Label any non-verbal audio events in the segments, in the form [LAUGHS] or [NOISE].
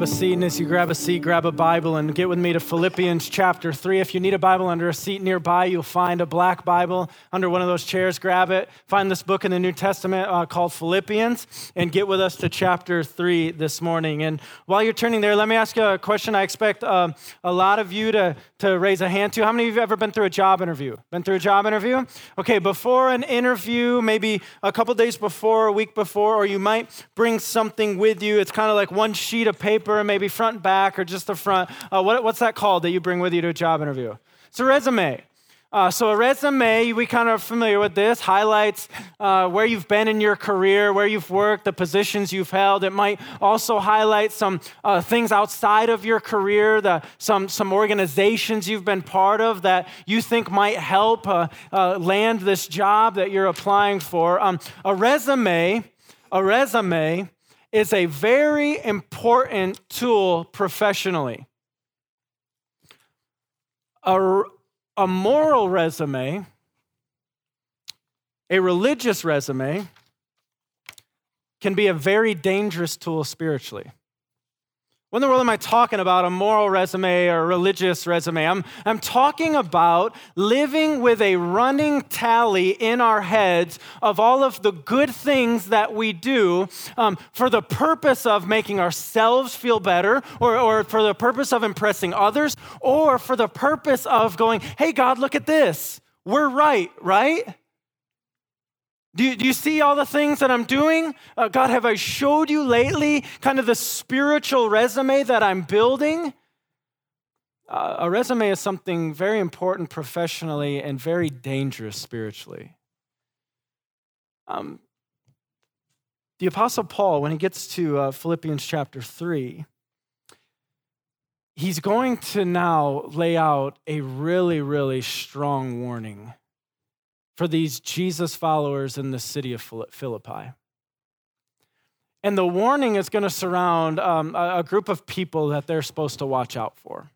a seat, and as you grab a seat, grab a Bible and get with me to Philippians chapter 3. If you need a Bible under a seat nearby, you'll find a black Bible under one of those chairs. Grab it. Find this book in the New Testament uh, called Philippians and get with us to chapter 3 this morning. And while you're turning there, let me ask you a question I expect uh, a lot of you to, to raise a hand to. How many of you have ever been through a job interview? Been through a job interview? Okay, before an interview, maybe a couple days before, a week before, or you might bring something with you. It's kind of like one sheet of paper paper, maybe front and back or just the front. Uh, what, what's that called that you bring with you to a job interview? It's a resume. Uh, so, a resume, we kind of familiar with this, highlights uh, where you've been in your career, where you've worked, the positions you've held. It might also highlight some uh, things outside of your career, the, some, some organizations you've been part of that you think might help uh, uh, land this job that you're applying for. Um, a resume, a resume is a very important tool professionally. A, a moral resume, a religious resume, can be a very dangerous tool spiritually. What in the world am I talking about? A moral resume or a religious resume? I'm, I'm talking about living with a running tally in our heads of all of the good things that we do um, for the purpose of making ourselves feel better, or, or for the purpose of impressing others, or for the purpose of going, hey, God, look at this. We're right, right? Do you, do you, see all the things that I'm doing? Uh, God, have I showed you lately kind of the spiritual resume that I'm building? Uh, a resume is something very important professionally and very dangerous spiritually. Um, the Apostle Paul, when he gets to uh, Philippians chapter 3, he's going to now lay out a really, really strong warning for these Jesus followers in the city of Philippi. And the warning is going to surround um, a, group of people that they're supposed to watch out for.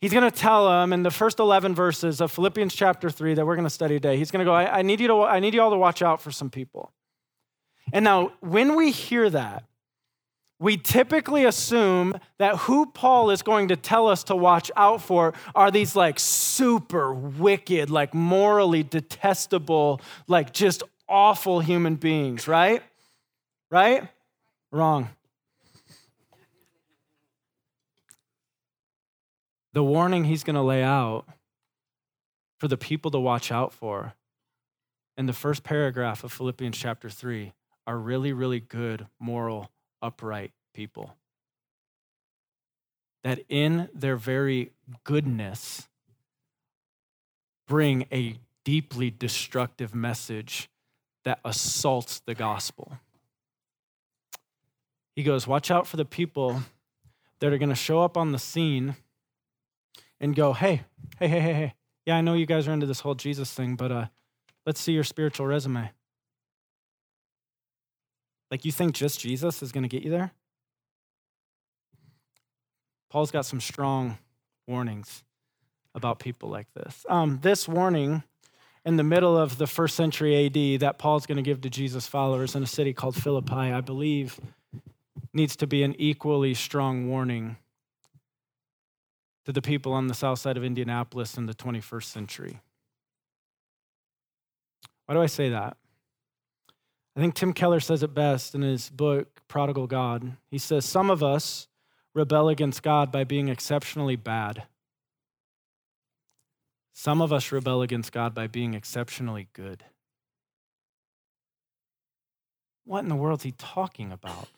He's going to tell them in the first 11 verses of Philippians chapter 3 that we're going to study today, he's going to go, I, I, need you to, I need you all to watch out for some people. And now, when we hear that, we typically assume that who Paul is going to tell us to watch out for are these like super wicked, like morally detestable, like just awful human beings, right? Right? Wrong. The warning he's going to lay out for the people to watch out for in the first paragraph of Philippians chapter 3 are really, really good moral upright people. That in their very goodness bring a deeply destructive message that assaults the gospel. He goes, Watch out for the people that are going to show up on the scene and go, Hey, hey, hey, hey, hey. Yeah, I know you guys are into this whole Jesus thing, but uh, let's see your spiritual resume. Like, you think just Jesus is going to get you there? Paul's got some strong warnings about people like this. Um, this warning in the middle of the first century AD that Paul's going to give to Jesus' followers in a city called Philippi, I believe, needs to be an equally strong warning to the people on the south side of Indianapolis in the 21st century. Why do I say that? I think Tim Keller says it best in his book, Prodigal God. He says, Some of us rebel against God by being exceptionally bad. Some of us rebel against God by being exceptionally good. What in the world is he talking about?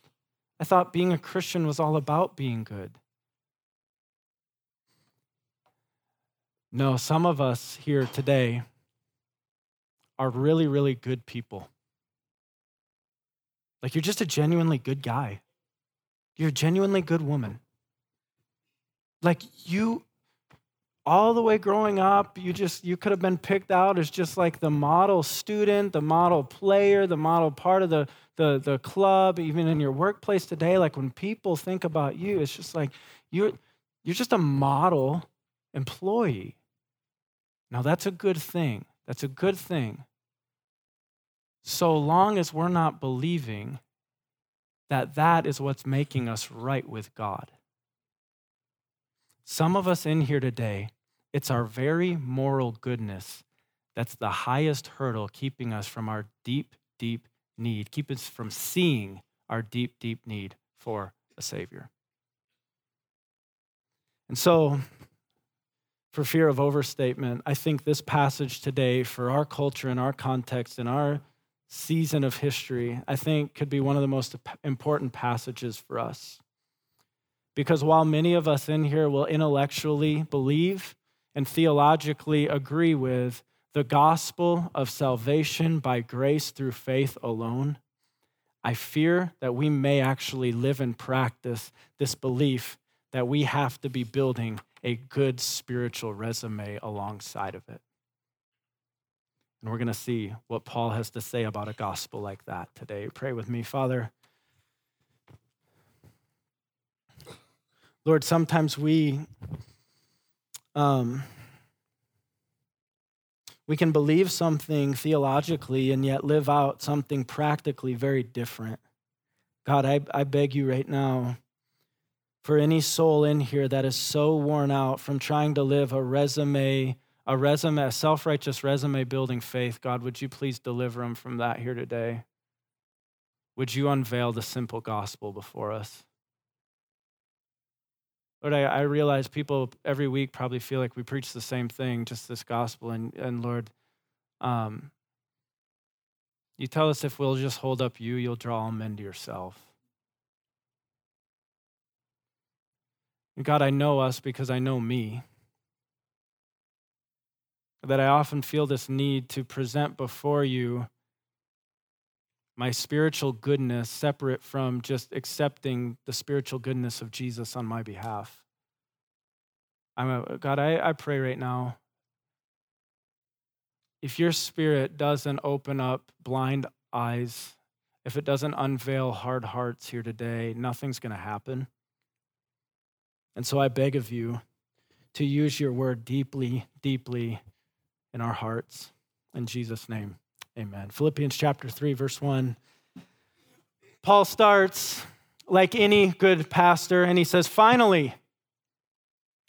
I thought being a Christian was all about being good. No, some of us here today are really, really good people. Like you're just a genuinely good guy. You're a genuinely good woman. Like you, all the way growing up, you just you could have been picked out as just like the model student, the model player, the model part of the the the club, even in your workplace today. Like when people think about you, it's just like you're you're just a model employee. Now that's a good thing. That's a good thing. So long as we're not believing that that is what's making us right with God. Some of us in here today, it's our very moral goodness that's the highest hurdle keeping us from our deep, deep need, keep us from seeing our deep, deep need for a Savior. And so, for fear of overstatement, I think this passage today, for our culture and our context and our season of history, I think could be one of the most important passages for us. Because while many of us in here will intellectually believe and theologically agree with the gospel of salvation by grace through faith alone, I fear that we may actually live and practice this belief that we have to be building a good spiritual resume alongside of it. And we're going to see what Paul has to say about a gospel like that today. Pray with me, Father. Lord, sometimes we um, we can believe something theologically and yet live out something practically very different. God, I, I beg you right now for any soul in here that is so worn out from trying to live a resume, a resume, a self righteous resume building faith, God, would you please deliver them from that here today? Would you unveil the simple gospel before us? Lord, I, I realize people every week probably feel like we preach the same thing, just this gospel. And, and Lord, um, you tell us if we'll just hold up you, you'll draw men to yourself. God, I know us because I know me. That I often feel this need to present before you my spiritual goodness separate from just accepting the spiritual goodness of Jesus on my behalf. I'm a, God, I, I pray right now. If your spirit doesn't open up blind eyes, if it doesn't unveil hard hearts here today, nothing's going to happen. And so I beg of you to use your word deeply, deeply in our hearts. In Jesus' name. Amen. Philippians chapter 3, verse 1. Paul starts like any good pastor, and he says, finally.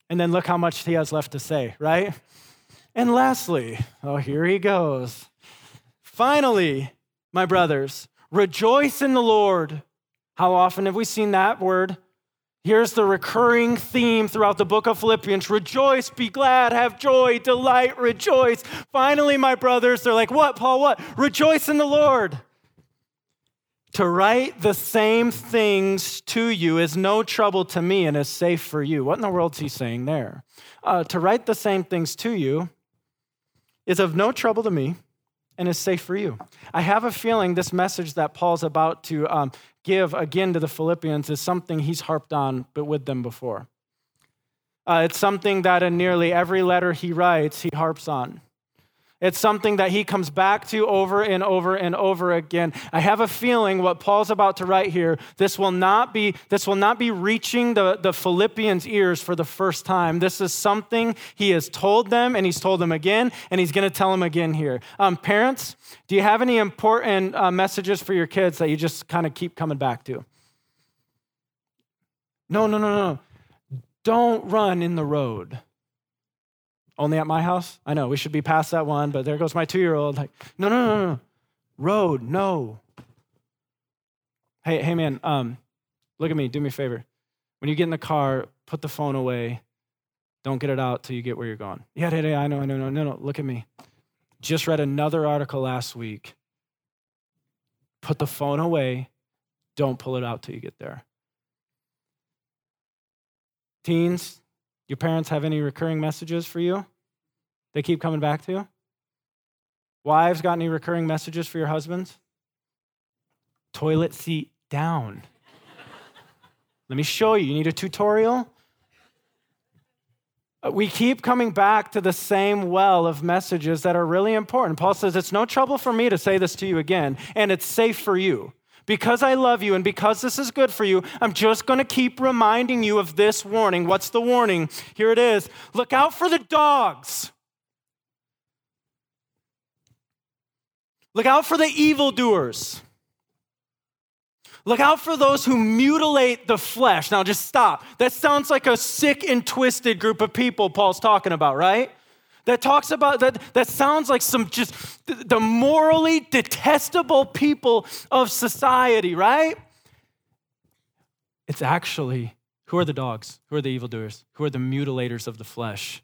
And then look how much he has left to say, right? And lastly, oh, here he goes. Finally, my brothers, rejoice in the Lord. How often have we seen that word? Here's the recurring theme throughout the book of Philippians rejoice, be glad, have joy, delight, rejoice. Finally, my brothers, they're like, What, Paul, what? Rejoice in the Lord. To write the same things to you is no trouble to me and is safe for you. What in the world's he saying there? Uh, to write the same things to you is of no trouble to me and is safe for you. I have a feeling this message that Paul's about to um, give again to the Philippians is something he's harped on but with them before. Uh, it's something that in nearly every letter he writes, he harps on. It's something that he comes back to over and over and over again. I have a feeling what Paul's about to write here, this will not be, this will not be reaching the, the Philippians' ears for the first time. This is something he has told them, and he's told them again, and he's going to tell them again here. Um, parents, do you have any important uh, messages for your kids that you just kind of keep coming back to? No, no, no, no. Don't run in the road. Only at my house? I know we should be past that one, but there goes my two year old. Like, no, no, no, no. Road, no. Hey, hey, man, um, look at me. Do me a favor. When you get in the car, put the phone away. Don't get it out till you get where you're going. Yeah, yeah, yeah, I know, I know, no, no, no. Look at me. Just read another article last week. Put the phone away. Don't pull it out till you get there. Teens, your parents have any recurring messages for you? They keep coming back to you? Wives got any recurring messages for your husbands? Toilet seat down. Let me show you. You need a tutorial? Uh, we keep coming back to the same well of messages that are really important. Paul says, It's no trouble for me to say this to you again, and it's safe for you. Because I love you and because this is good for you, I'm just going to keep reminding you of this warning. What's the warning? Here it is look out for the dogs. Look out for the evildoers. Look out for those who mutilate the flesh. Now, just stop. That sounds like a sick and twisted group of people Paul's talking about, right? That talks about that, that sounds like some just the morally detestable people of society, right? It's actually who are the dogs? Who are the evildoers? Who are the mutilators of the flesh?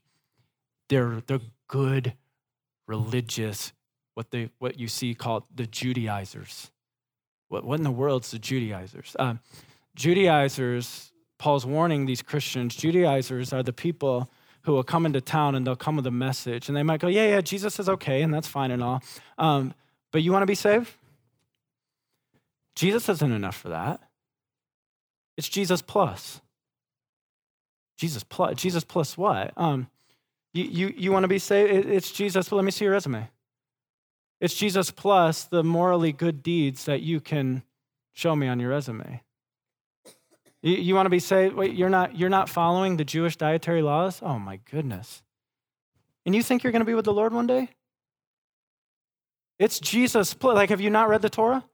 They're, they're good, religious, what, they, what you see called the Judaizers. What, what in the world's the Judaizers? Uh, Judaizers, Paul's warning these Christians, Judaizers are the people who will come into town and they'll come with a message and they might go, Yeah, yeah, Jesus is okay and that's fine and all. Um, but you want to be saved? Jesus isn't enough for that. It's Jesus plus. Jesus plus. Jesus plus what? Um, you, you, you want to be saved? It's Jesus. Well, let me see your resume. It's Jesus plus the morally good deeds that you can show me on your resume. You, you want to be saved? Wait, you're not, you're not following the Jewish dietary laws? Oh my goodness. And you think you're going to be with the Lord one day? It's Jesus plus. Like, have you not read the Torah?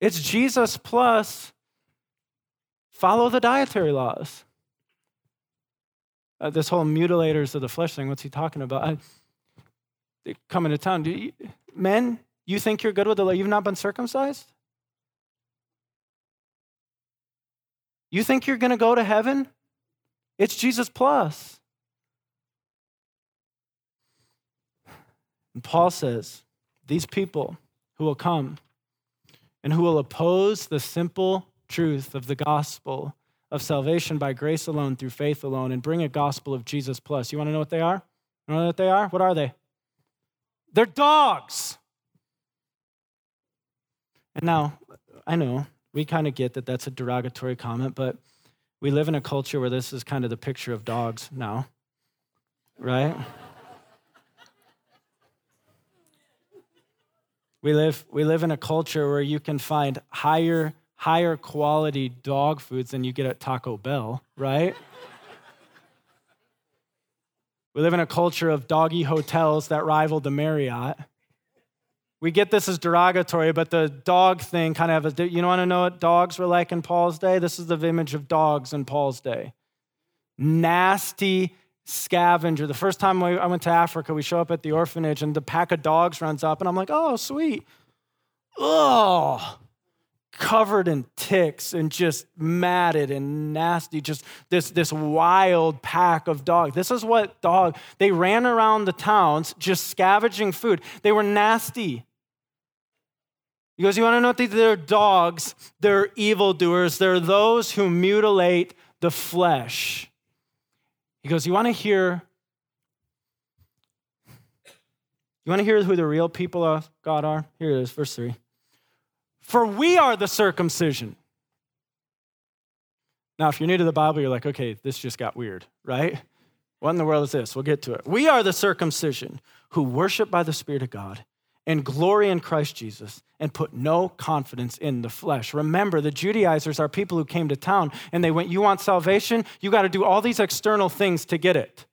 It's Jesus plus follow the dietary laws. Uh, this whole mutilators of the flesh thing, what's he talking about? I, coming to town. You, men, you think you're good with the law? You've not been circumcised? You think you're going to go to heaven? It's Jesus plus. And Paul says, these people who will come and who will oppose the simple truth of the gospel of salvation by grace alone through faith alone and bring a gospel of Jesus plus. You want to know what they are? You know what they are? What are they? They're dogs. And now, I know we kind of get that that's a derogatory comment, but we live in a culture where this is kind of the picture of dogs now, right? we live, we live in a culture where you can find higher, higher quality dog foods than you get at Taco Bell, right? We live in a culture of doggy hotels that rival the Marriott. We get this as derogatory, but the dog thing kind of has, you want to know what dogs were like in Paul's day? This is the image of dogs in Paul's day. Nasty scavenger. The first time I went to Africa, we show up at the orphanage and the pack of dogs runs up, and I'm like, oh, sweet. Oh, covered in ticks and just matted and nasty, just this, this wild pack of dogs. This is what dog, they ran around the towns just scavenging food. They were nasty. He goes, You want to know what these are dogs? They're evildoers. They're those who mutilate the flesh. He goes, You want to hear? You want to hear who the real people of God are? Here it is, verse 3. For we are the circumcision. Now, if you're new to the Bible, you're like, okay, this just got weird, right? What in the world is this? We'll get to it. We are the circumcision who worship by the Spirit of God and glory in Christ Jesus and put no confidence in the flesh. Remember, the Judaizers are people who came to town and they went, You want salvation? You got to do all these external things to get it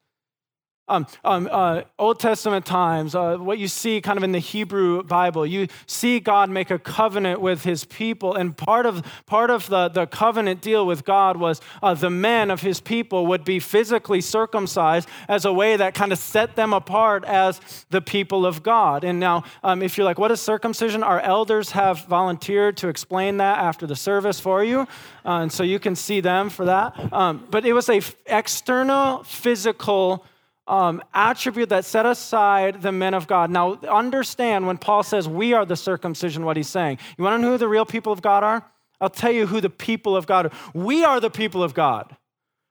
um, um, uh, Old Testament times, uh, what you see kind of in the Hebrew Bible, you see God make a covenant with his people. And part of, part of the, the covenant deal with God was uh, the men of his people would be physically circumcised as a way that kind of set them apart as the people of God. And now, um, if you're like, what is circumcision? Our elders have volunteered to explain that after the service for you. Uh, and so you can see them for that. Um, but it was a external physical um, attribute that set aside the men of God. Now, understand when Paul says we are the circumcision, what he's saying. You want to know who the real people of God are? I'll tell you who the people of God are. We are the people of God.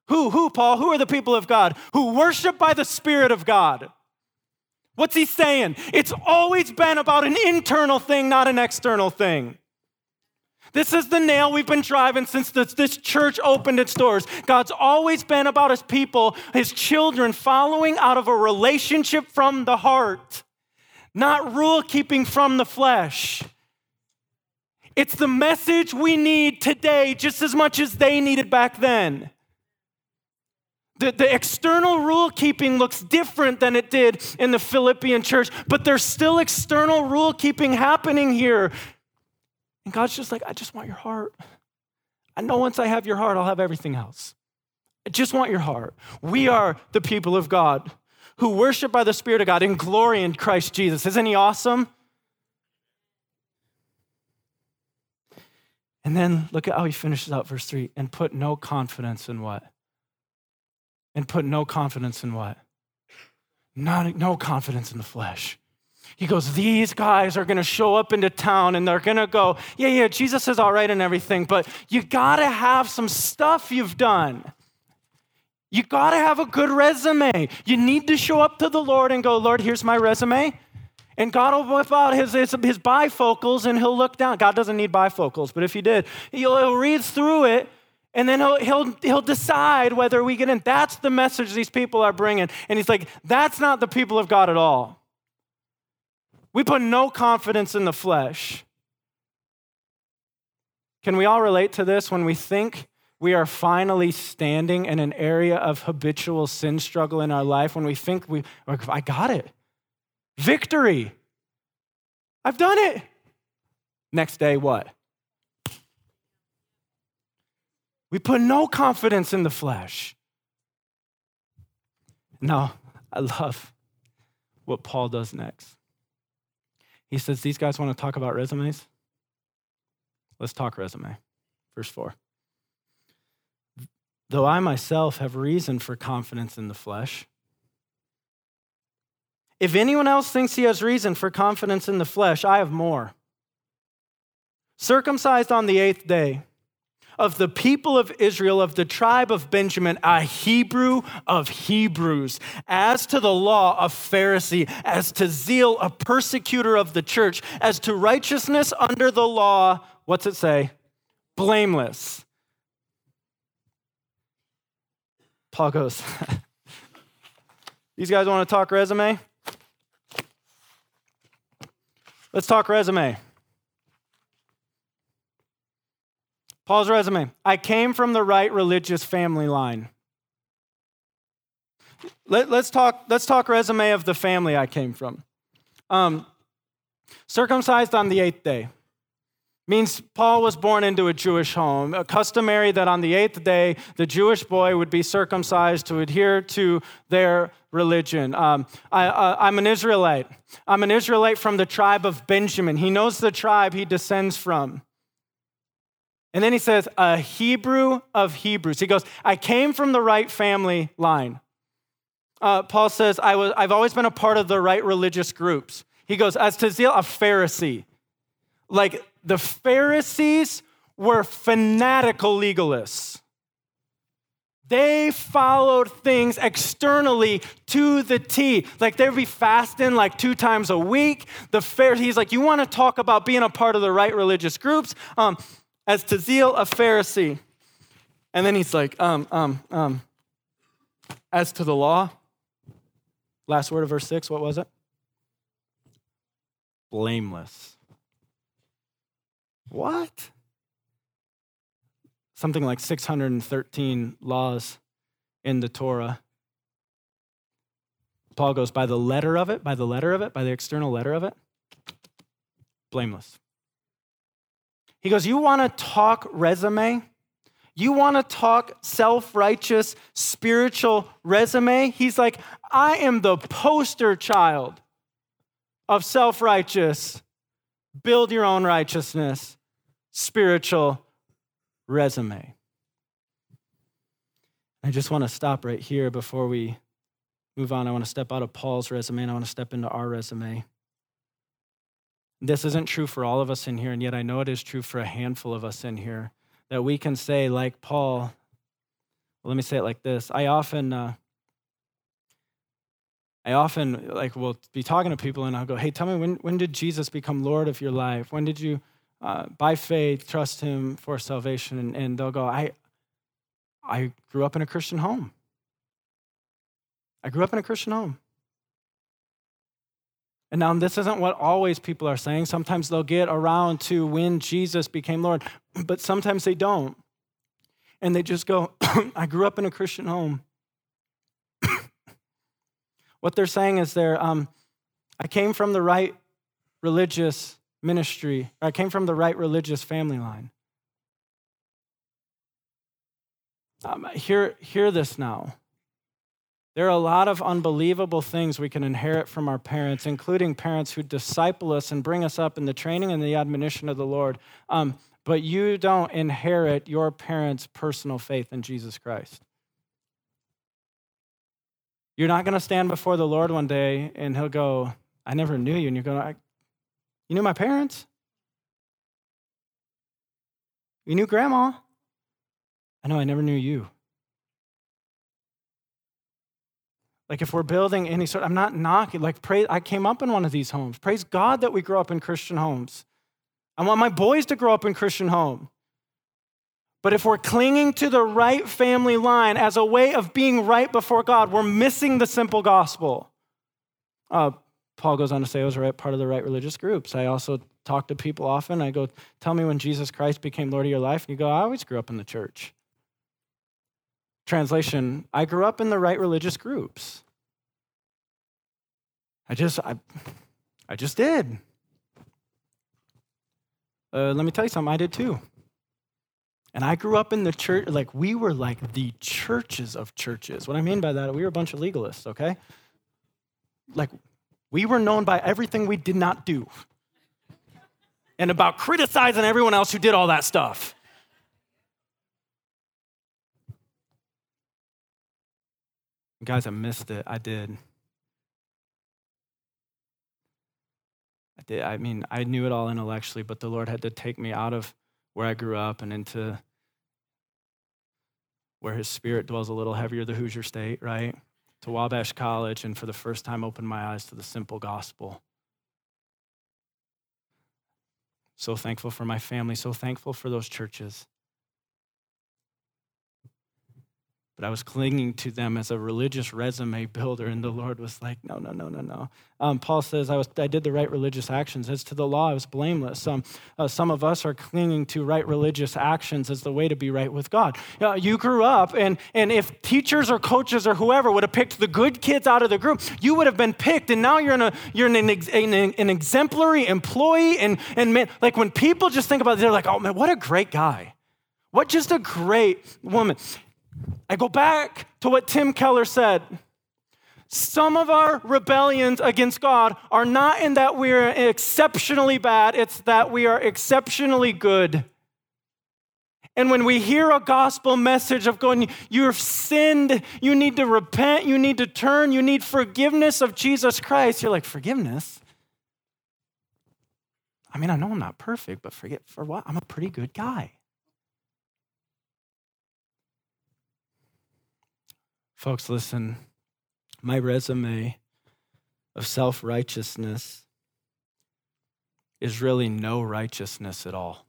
Who, who, Paul? Who are the people of God? Who worship by the Spirit of God. What's he saying? It's always been about an internal thing, not an external thing. This is the nail we've been driving since this, this, church opened its doors. God's always been about his people, his children, following out of a relationship from the heart, not rule keeping from the flesh. It's the message we need today just as much as they needed back then. The, the external rule keeping looks different than it did in the Philippian church, but there's still external rule keeping happening here. And God's just like, I just want your heart. I know once I have your heart, I'll have everything else. I just want your heart. We are the people of God who worship by the Spirit of God in glory in Christ Jesus. Isn't he awesome? And then look at how he finishes out verse 3 and put no confidence in what? And put no confidence in what? Not, no confidence in the flesh. He goes, These guys are going to show up into town and they're going to go, Yeah, yeah, Jesus is all right and everything, but you got to have some stuff you've done. You got to have a good resume. You need to show up to the Lord and go, Lord, here's my resume. And God will whip out his, his, his bifocals and he'll look down. God doesn't need bifocals, but if he did, he'll, he'll read through it and then he'll, he'll, he'll decide whether we get in. That's the message these people are bringing. And he's like, that's not the people of God at all. We put no confidence in the flesh. Can we all relate to this when we think we are finally standing in an area of habitual sin struggle in our life? When we think we, I got it. Victory. I've done it. Next day, what? We put no confidence in the flesh. Now, I love what Paul does next. He says, These guys want to talk about resumes? Let's talk resume. Verse 4. Though I myself have reason for confidence in the flesh, if anyone else thinks he has reason for confidence in the flesh, I have more. Circumcised on the eighth day, of the people of Israel, of the tribe of Benjamin, a Hebrew of Hebrews, as to the law, a Pharisee, as to zeal, a persecutor of the church, as to righteousness under the law, what's it say? Blameless. Paul goes, [LAUGHS] These guys want to talk resume? Let's talk resume. Paul's resume I came from the right religious family line. Let, us talk, let's talk resume of the family I came from. Um, circumcised on the eighth day means Paul was born into a Jewish home. A customary that on the eighth day, the Jewish boy would be circumcised to adhere to their religion. Um, I, am an Israelite. I'm an Israelite from the tribe of Benjamin. He knows the tribe he descends from. And then he says, a Hebrew of Hebrews. He goes, I came from the right family line. Uh, Paul says, I was, I've always been a part of the right religious groups. He goes, as to zeal, a Pharisee. Like the Pharisees were fanatical legalists. They followed things externally to the T. Like they'd be fasting like two times a week. The Pharisees, like, you want to talk about being a part of the right religious groups? Um, as to zeal a Pharisee. And then he's like, um, um, um, as to the law, last word of verse six, what was it? Blameless. What? Something like 613 laws in the Torah. Paul goes by the letter of it, by the letter of it, by the external letter of it, blameless. He goes, You want to talk resume? You want to talk self righteous spiritual resume? He's like, I am the poster child of self righteous, build your own righteousness, spiritual resume. I just want to stop right here before we move on. I want to step out of Paul's resume and I want to step into our resume. This isn't true for all of us in here, and yet I know it is true for a handful of us in here that we can say, like Paul, let me say it like this. I often, uh, I often like will be talking to people and I'll go, hey, tell me when, when did Jesus become Lord of your life? When did you, uh, by faith, trust him for salvation? And, and they'll go, I, I grew up in a Christian home. I grew up in a Christian home. And now, this isn't what always people are saying. Sometimes they'll get around to when Jesus became Lord, but sometimes they don't. And they just go, [COUGHS] I grew up in a Christian home. [COUGHS] what they're saying is they're, um, I came from the right religious ministry. I came from the right religious family line. Um, hear, hear this now. There are a lot of unbelievable things we can inherit from our parents, including parents who disciple us and bring us up in the training and the admonition of the Lord. Um, but you don't inherit your parents' personal faith in Jesus Christ. You're not going to stand before the Lord one day and He'll go, I never knew you. And you're going, You knew my parents? You knew grandma? I know I never knew you. Like if we're building any sort, I'm not knocking, like pray, I came up in one of these homes. Praise God that we grow up in Christian homes. I want my boys to grow up in Christian home. But if we're clinging to the right family line as a way of being right before God, we're missing the simple gospel. Uh, Paul goes on to say I was right, part of the right religious groups. I also talk to people often. I go, tell me when Jesus Christ became Lord of your life. And you go, I always grew up in the church. Translation, I grew up in the right religious groups. I just, I, I just did. Uh, let me tell you something, I did too. And I grew up in the church, like we were like the churches of churches. What I mean by that, we were a bunch of legalists, okay? Like we were known by everything we did not do and about criticizing everyone else who did all that stuff. Guys, I missed it. I did. I did. I mean, I knew it all intellectually, but the Lord had to take me out of where I grew up and into where His Spirit dwells a little heavier, the Hoosier State, right? To Wabash College, and for the first time opened my eyes to the simple gospel. So thankful for my family, so thankful for those churches. But I was clinging to them as a religious resume builder, and the Lord was like, no, no, no, no, no. Um, Paul says, I, was, I did the right religious actions. As to the law, I was blameless. Um, uh, some of us are clinging to right religious actions as the way to be right with God. Uh, you grew up, and, and if teachers or coaches or whoever would have picked the good kids out of the group, you would have been picked, and now you're, in a, you're an, an, an exemplary employee. And, and man, like when people just think about it, they're like, oh man, what a great guy. What just a great woman. I go back to what Tim Keller said. Some of our rebellions against God are not in that we're exceptionally bad, it's that we are exceptionally good. And when we hear a gospel message of going, you've sinned, you need to repent, you need to turn, you need forgiveness of Jesus Christ, you're like, forgiveness? I mean, I know I'm not perfect, but forget for what? I'm a pretty good guy. Folks, listen, my resume of self righteousness is really no righteousness at all.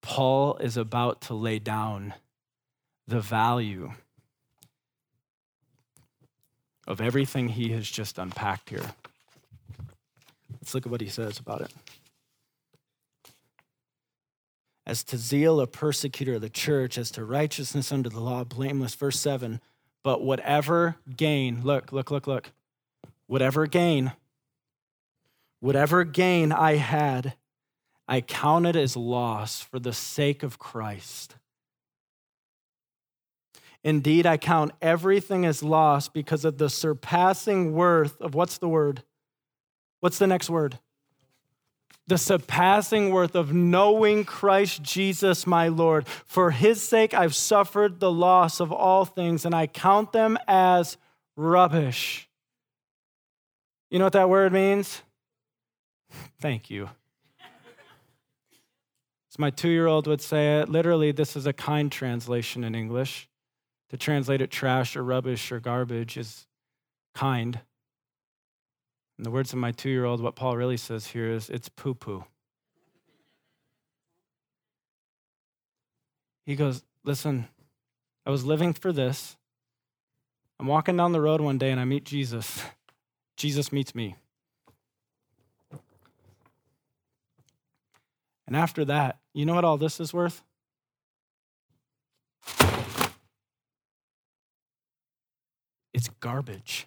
Paul is about to lay down the value of everything he has just unpacked here. Let's look at what he says about it as to zeal a persecutor of the church, as to righteousness under the law, blameless. Verse 7 But whatever gain, look, look, look, look, whatever gain, whatever gain I had, I counted as loss for the sake of Christ. Indeed, I count everything as loss because of the surpassing worth of what's the word? What's the next word? The surpassing worth of knowing Christ Jesus my Lord. For his sake, I've suffered the loss of all things, and I count them as rubbish. You know what that word means? [LAUGHS] Thank you. As my two year old would say it, literally, this is a kind translation in English. To translate it trash or rubbish or garbage is kind. In the words of my two year old, what Paul really says here is it's poo poo. He goes, Listen, I was living for this. I'm walking down the road one day and I meet Jesus. [LAUGHS] Jesus meets me. And after that, you know what all this is worth? It's garbage.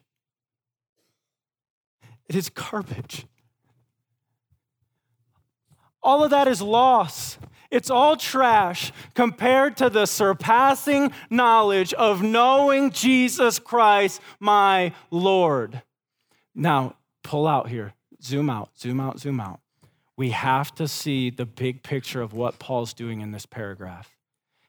It is garbage. All of that is loss. It's all trash compared to the surpassing knowledge of knowing Jesus Christ, my Lord. Now, pull out here, zoom out, zoom out, zoom out. We have to see the big picture of what Paul's doing in this paragraph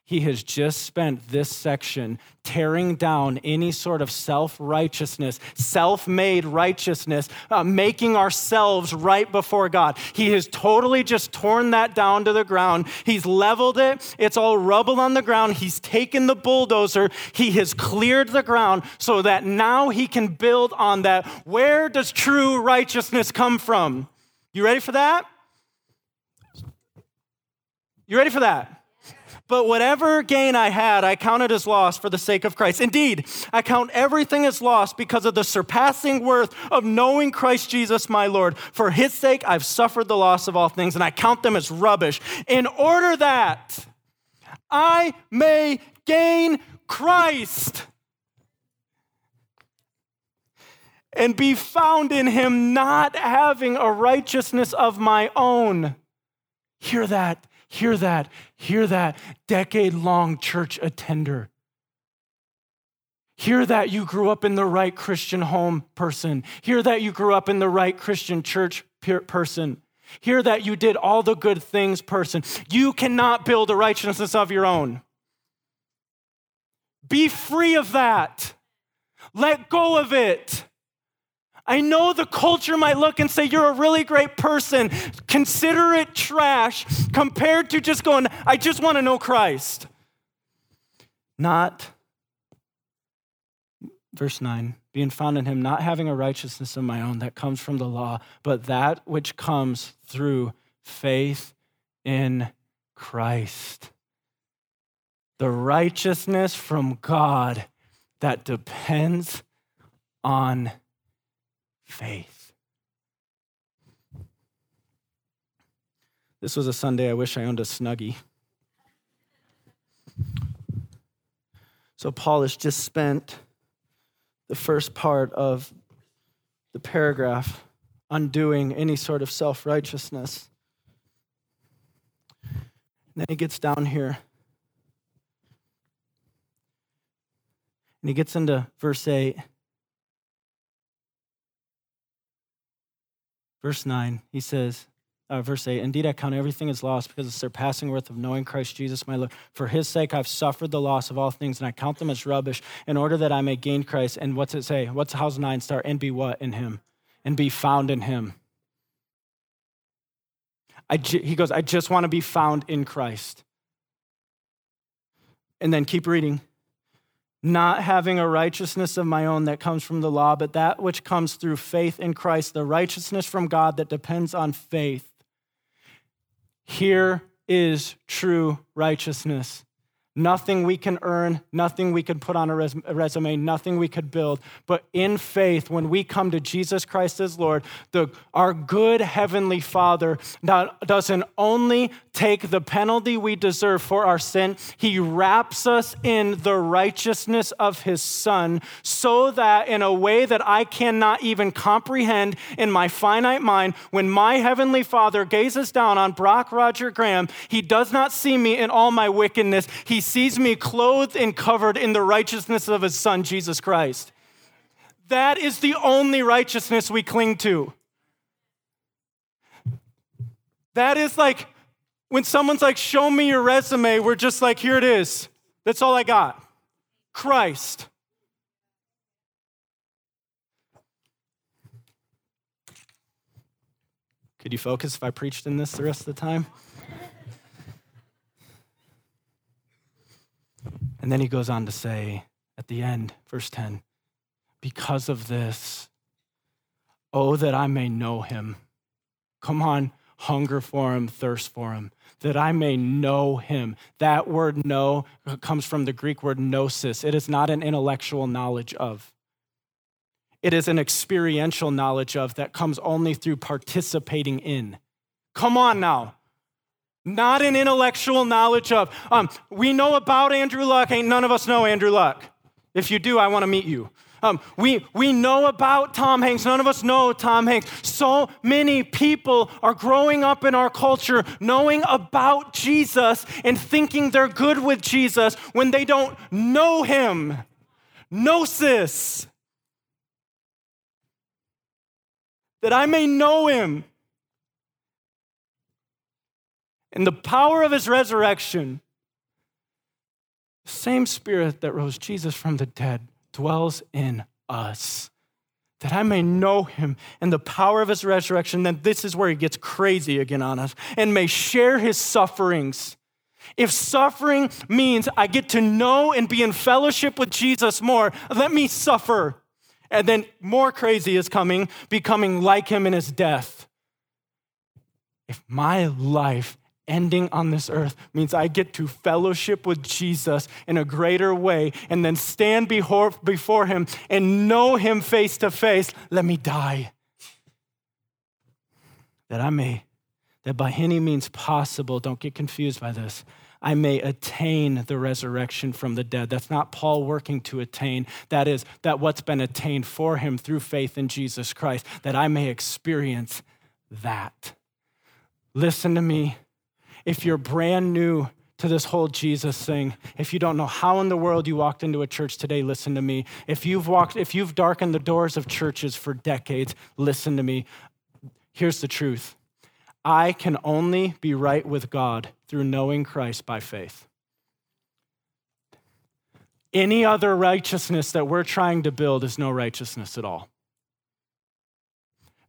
he has just spent this section tearing down any sort of self righteousness, self made righteousness, uh, making ourselves right before God. He has totally just torn that down to the ground. He's leveled it, it's all rubble on the ground. He's taken the bulldozer, he has cleared the ground so that now he can build on that. Where does true righteousness come from? You ready for that? You ready for that? But whatever gain I had, I counted as loss for the sake of Christ. Indeed, I count everything as loss because of the surpassing worth of knowing Christ Jesus my Lord. For his sake, I've suffered the loss of all things, and I count them as rubbish, in order that I may gain Christ and be found in him, not having a righteousness of my own. Hear that Hear that. Hear that. Decade long church attender. Hear that you grew up in the right Christian home person. Hear that you grew up in the right Christian church person. Hear that you did all the good things person. You cannot build a righteousness of your own. Be free of that. Let go of it. I know the culture might look and say, You're a really great person. Consider it trash compared to just going, I just want to know Christ. Not, verse 9, being found in him, not having a righteousness of my own that comes from the law, but that which comes through faith in Christ. The righteousness from God that depends on faith. This was a Sunday I wish I owned a Snuggie. So, Paul has just spent the first part of the paragraph undoing any sort of self righteousness. Then he gets down here and he gets into verse 8. Verse 9, he says, uh, verse 8, Indeed, I count everything as lost because of the surpassing worth of knowing Christ Jesus, my Lord. For his sake, I've suffered the loss of all things, and I count them as rubbish in order that I may gain Christ. And what's it say? What's how's 9 start? And be what in him? And be found in him. I, he goes, I just want to be found in Christ. And then keep reading not having a righteousness of my own that comes from the law, but that which comes through faith in Christ, the righteousness from God that depends on faith. Here is true righteousness. Nothing we can earn, nothing we can put on a resume, nothing we could build. But in faith, when we come to Jesus Christ as Lord, the, our good Heavenly Father doesn't only take the penalty we deserve for our sin, He wraps us in the righteousness of His Son, so that in a way that I cannot even comprehend in my finite mind, when my Heavenly Father gazes down on Brock Roger Graham, He does not see me in all my wickedness. He sees me clothed and covered in the righteousness of His Son, Jesus Christ. That is the only righteousness we cling to. That is like, when someone's like, show me your resume, we're just like, here it is. That's all I got. Christ. Could you focus if I preached in this the rest of the time? And then he goes on to say at the end, verse 10, because of this, oh, that I may know him. Come on, hunger for him, thirst for him, that I may know him. That word know comes from the Greek word gnosis. It is not an intellectual knowledge of, it is an experiential knowledge of that comes only through participating in. Come on now. Not an intellectual knowledge of. Um, we know about Andrew Luck. Ain't none of us know Andrew Luck. If you do, I want to meet you. Um, we, we know about Tom Hanks. None of us know Tom Hanks. So many people are growing up in our culture knowing about Jesus and thinking they're good with Jesus when they don't know him. Gnosis. That I may know him. And the power of his resurrection, the same spirit that rose Jesus from the dead dwells in us. That I may know him and the power of his resurrection. Then this is where he gets crazy again on us and may share his sufferings. If suffering means I get to know and be in fellowship with Jesus more, let me suffer. And then more crazy is coming, becoming like him in his death. If my life ending on this earth means I get to fellowship with Jesus in a greater way and then stand before him and know him face to face. Let me die. That I may, that by any means possible, don't get confused by this, I may attain the resurrection from the dead. That's not Paul working to attain. That is, that what's been attained for him through faith in Jesus Christ, that I may experience that. Listen to me if you're brand new to this whole Jesus thing, if you don't know how in the world you walked into a church today, listen to me. If you've walked, if you've darkened the doors of churches for decades, listen to me. Here's the truth. I can only be right with God through knowing Christ by faith. Any other righteousness that we're trying to build is no righteousness at all.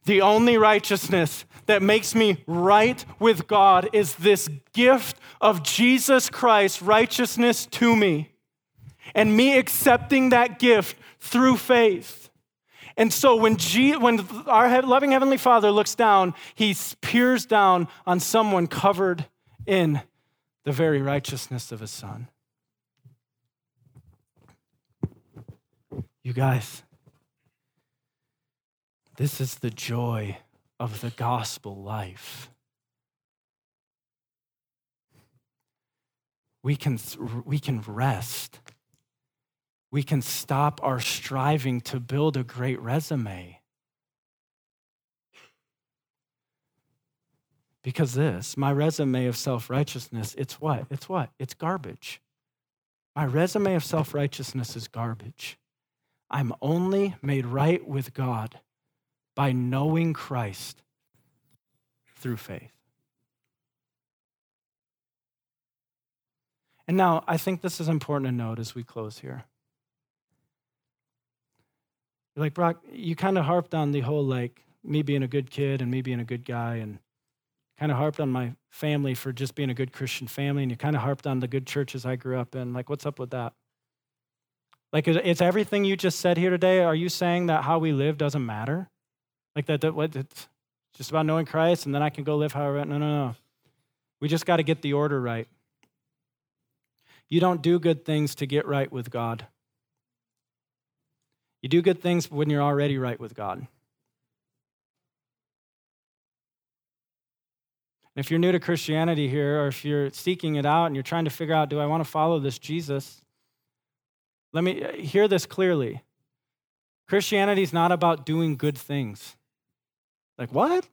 The only righteousness that makes me right with God is this gift of Jesus Christ, righteousness to me, and me accepting that gift through faith. And so when, G, when our loving Heavenly Father looks down, he peers down on someone covered in the very righteousness of his Son. You guys, this is the joy of the gospel life. We can, we can rest. We can stop our striving to build a great resume. Because this, my resume of self righteousness, it's what? It's what? It's garbage. My resume of self righteousness is garbage. I'm only made right with God by knowing Christ through faith. And now, I think this is important to note as we close here. Like, Brock, you kind of harped on the whole, like, me being a good kid and me being a good guy, and kind of harped on my family for just being a good Christian family, and you kind of harped on the good churches I grew up in. Like, what's up with that? Like, it's everything you just said here today, are you saying that how we live doesn't matter? Like that, that what, it's just about knowing Christ and then I can go live however. No, no, no. We just got to get the order right. You don't do good things to get right with God. You do good things when you're already right with God. And if you're new to Christianity here, or if you're seeking it out and you're trying to figure out, do I want to follow this Jesus? Let me uh, hear this clearly. Christianity is not about doing good things. Like, what?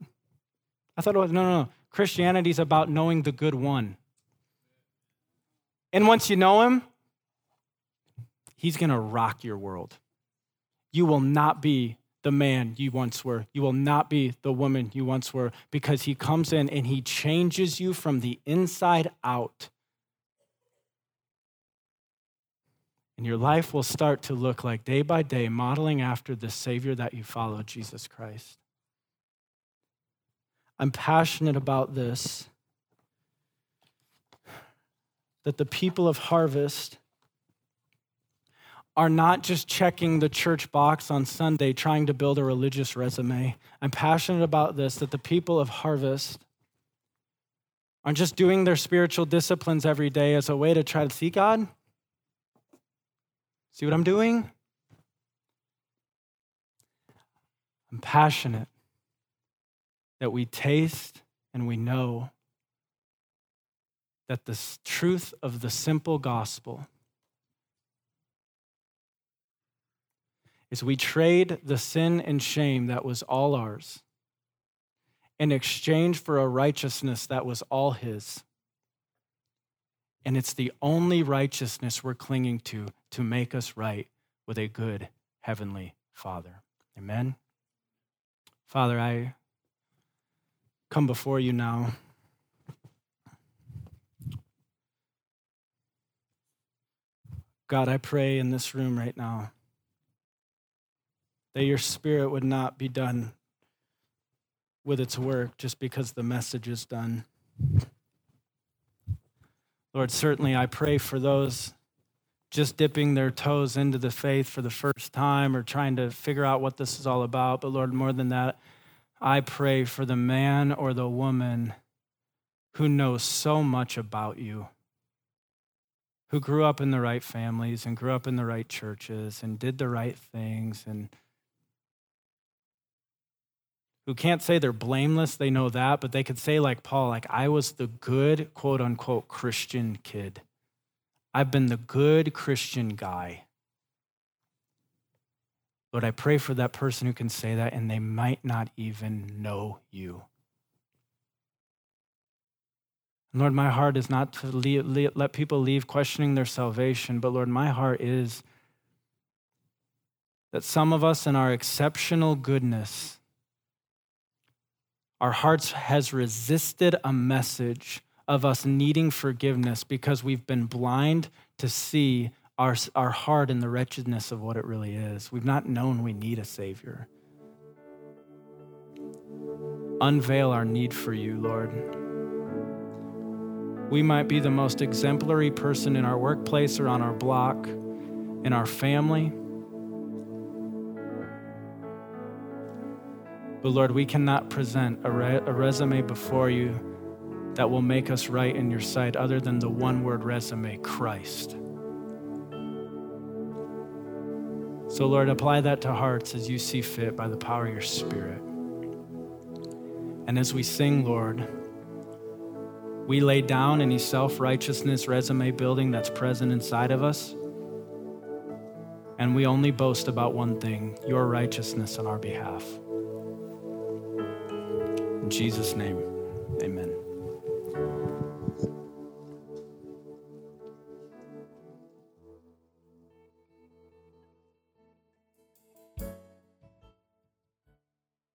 I thought it was, no, no, no. Christianity is about knowing the good one. And once you know him, he's going to rock your world. You will not be the man you once were. You will not be the woman you once were because he comes in and he changes you from the inside out. And your life will start to look like day by day, modeling after the Savior that you follow, Jesus Christ. I'm passionate about this that the people of Harvest are not just checking the church box on Sunday trying to build a religious resume. I'm passionate about this that the people of Harvest aren't just doing their spiritual disciplines every day as a way to try to see God. See what I'm doing? I'm passionate that we taste and we know that the truth of the simple gospel is we trade the sin and shame that was all ours in exchange for a righteousness that was all his. And it's the only righteousness we're clinging to to make us right with a good heavenly Father. Amen. Father, I come before you now. God, I pray in this room right now that your spirit would not be done with its work just because the message is done. Lord, certainly I pray for those just dipping their toes into the faith for the first time or trying to figure out what this is all about. But Lord, more than that, I pray for the man or the woman who knows so much about you, who grew up in the right families and grew up in the right churches and did the right things and who can't say they're blameless, they know that, but they could say, like Paul, like, I was the good, quote unquote, Christian kid. I've been the good Christian guy. Lord, I pray for that person who can say that and they might not even know you. Lord, my heart is not to leave, let people leave questioning their salvation, but Lord, my heart is that some of us in our exceptional goodness, our hearts has resisted a message of us needing forgiveness because we've been blind to see our, our heart in the wretchedness of what it really is. We've not known we need a Savior. Unveil our need for you, Lord. We might be the most exemplary person in our workplace or on our block, in our family. But Lord, we cannot present a, re- a resume before you that will make us right in your sight other than the one word resume Christ. So, Lord, apply that to hearts as you see fit by the power of your Spirit. And as we sing, Lord, we lay down any self righteousness resume building that's present inside of us. And we only boast about one thing your righteousness on our behalf. In Jesus' name, amen.